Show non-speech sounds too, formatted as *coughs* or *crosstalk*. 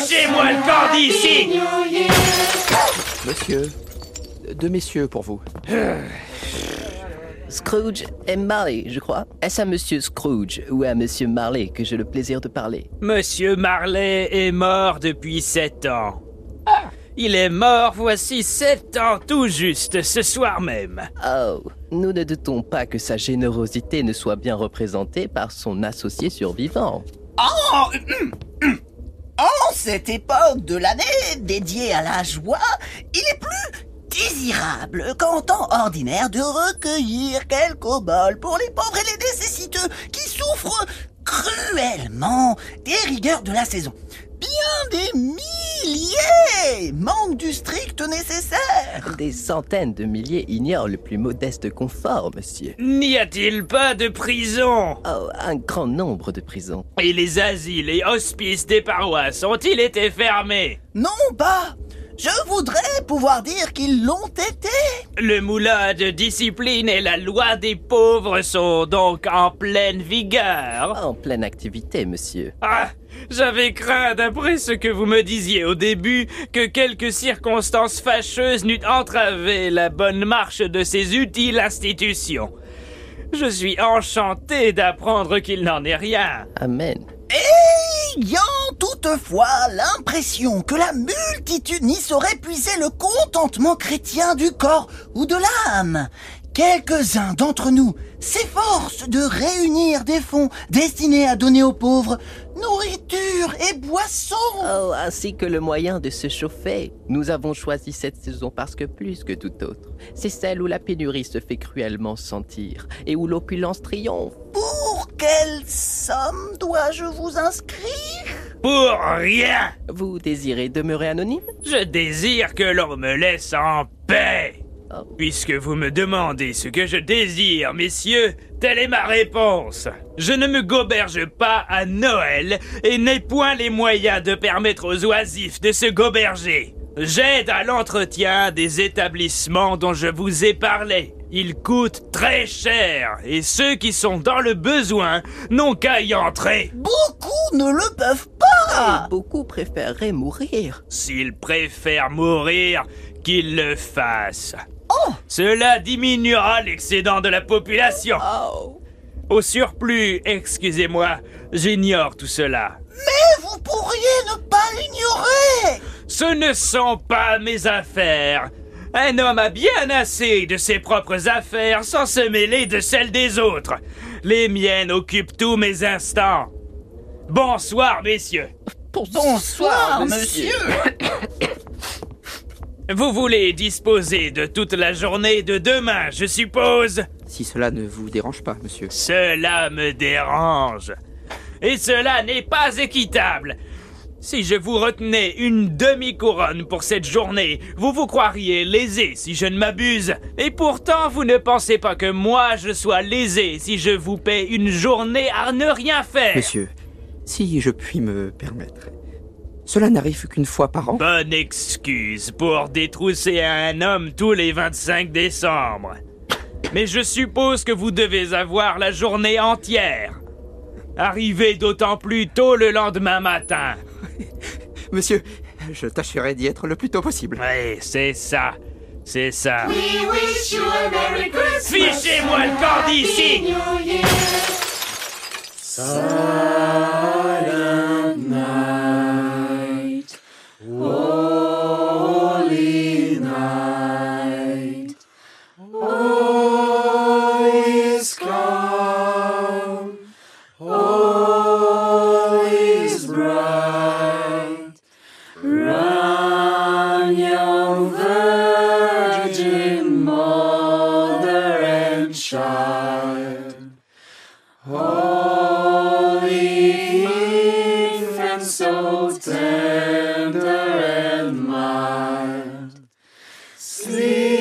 Fichez-moi le camp d'ici Monsieur, deux messieurs pour vous. *sighs* Scrooge et Marley, je crois. Est-ce à Monsieur Scrooge ou à Monsieur Marley que j'ai le plaisir de parler? Monsieur Marley est mort depuis sept ans. Il est mort voici sept ans tout juste, ce soir même. Oh, nous ne doutons pas que sa générosité ne soit bien représentée par son associé survivant. Oh En cette époque de l'année dédiée à la joie, il est plus désirable qu'en temps ordinaire de recueillir quelques bols pour les pauvres et les nécessiteux qui souffrent cruellement des rigueurs de la saison. Bien des milliers manquent du strict nécessaire. Des centaines de milliers ignorent le plus modeste confort, monsieur. N'y a-t-il pas de prison? Oh, un grand nombre de prisons. Et les asiles et hospices des paroisses ont-ils été fermés? Non pas. Je voudrais pouvoir dire qu'ils l'ont été. Le moulin de discipline et la loi des pauvres sont donc en pleine vigueur. En pleine activité, monsieur. Ah, j'avais craint, d'après ce que vous me disiez au début, que quelques circonstances fâcheuses n'eussent entravé la bonne marche de ces utiles institutions. Je suis enchanté d'apprendre qu'il n'en est rien. Amen. Ayant toutefois l'impression que la multitude n'y saurait puiser le contentement chrétien du corps ou de l'âme, quelques-uns d'entre nous s'efforcent de réunir des fonds destinés à donner aux pauvres nourriture et boissons. Oh, ainsi que le moyen de se chauffer. Nous avons choisi cette saison parce que plus que toute autre, c'est celle où la pénurie se fait cruellement sentir et où l'opulence triomphe. Pour quelle somme dois-je vous inscrire? Pour rien Vous désirez demeurer anonyme? Je désire que l'on me laisse en paix Oh. Puisque vous me demandez ce que je désire, messieurs, telle est ma réponse. Je ne me goberge pas à Noël et n'ai point les moyens de permettre aux oisifs de se goberger. J'aide à l'entretien des établissements dont je vous ai parlé. Ils coûtent très cher et ceux qui sont dans le besoin n'ont qu'à y entrer. Beaucoup ne le peuvent pas. Et beaucoup préféreraient mourir. S'ils préfèrent mourir, qu'ils le fassent. Cela diminuera l'excédent de la population. Oh Au surplus, excusez-moi, j'ignore tout cela. Mais vous pourriez ne pas l'ignorer. Ce ne sont pas mes affaires. Un homme a bien assez de ses propres affaires sans se mêler de celles des autres. Les miennes occupent tous mes instants. Bonsoir, messieurs. Bonsoir, monsieur. *coughs* Vous voulez disposer de toute la journée de demain, je suppose? Si cela ne vous dérange pas, monsieur. Cela me dérange. Et cela n'est pas équitable. Si je vous retenais une demi-couronne pour cette journée, vous vous croiriez lésé si je ne m'abuse. Et pourtant, vous ne pensez pas que moi je sois lésé si je vous paie une journée à ne rien faire. Monsieur, si je puis me permettre. Cela n'arrive qu'une fois par an. Bonne excuse pour détrousser un homme tous les 25 décembre. Mais je suppose que vous devez avoir la journée entière. Arrivez d'autant plus tôt le lendemain matin. Monsieur, je tâcherai d'y être le plus tôt possible. Oui, c'est ça. C'est ça. We wish you a Merry Christmas. Fichez-moi le camp d'ici. heart. Holy infant, so tender and mild, sleep.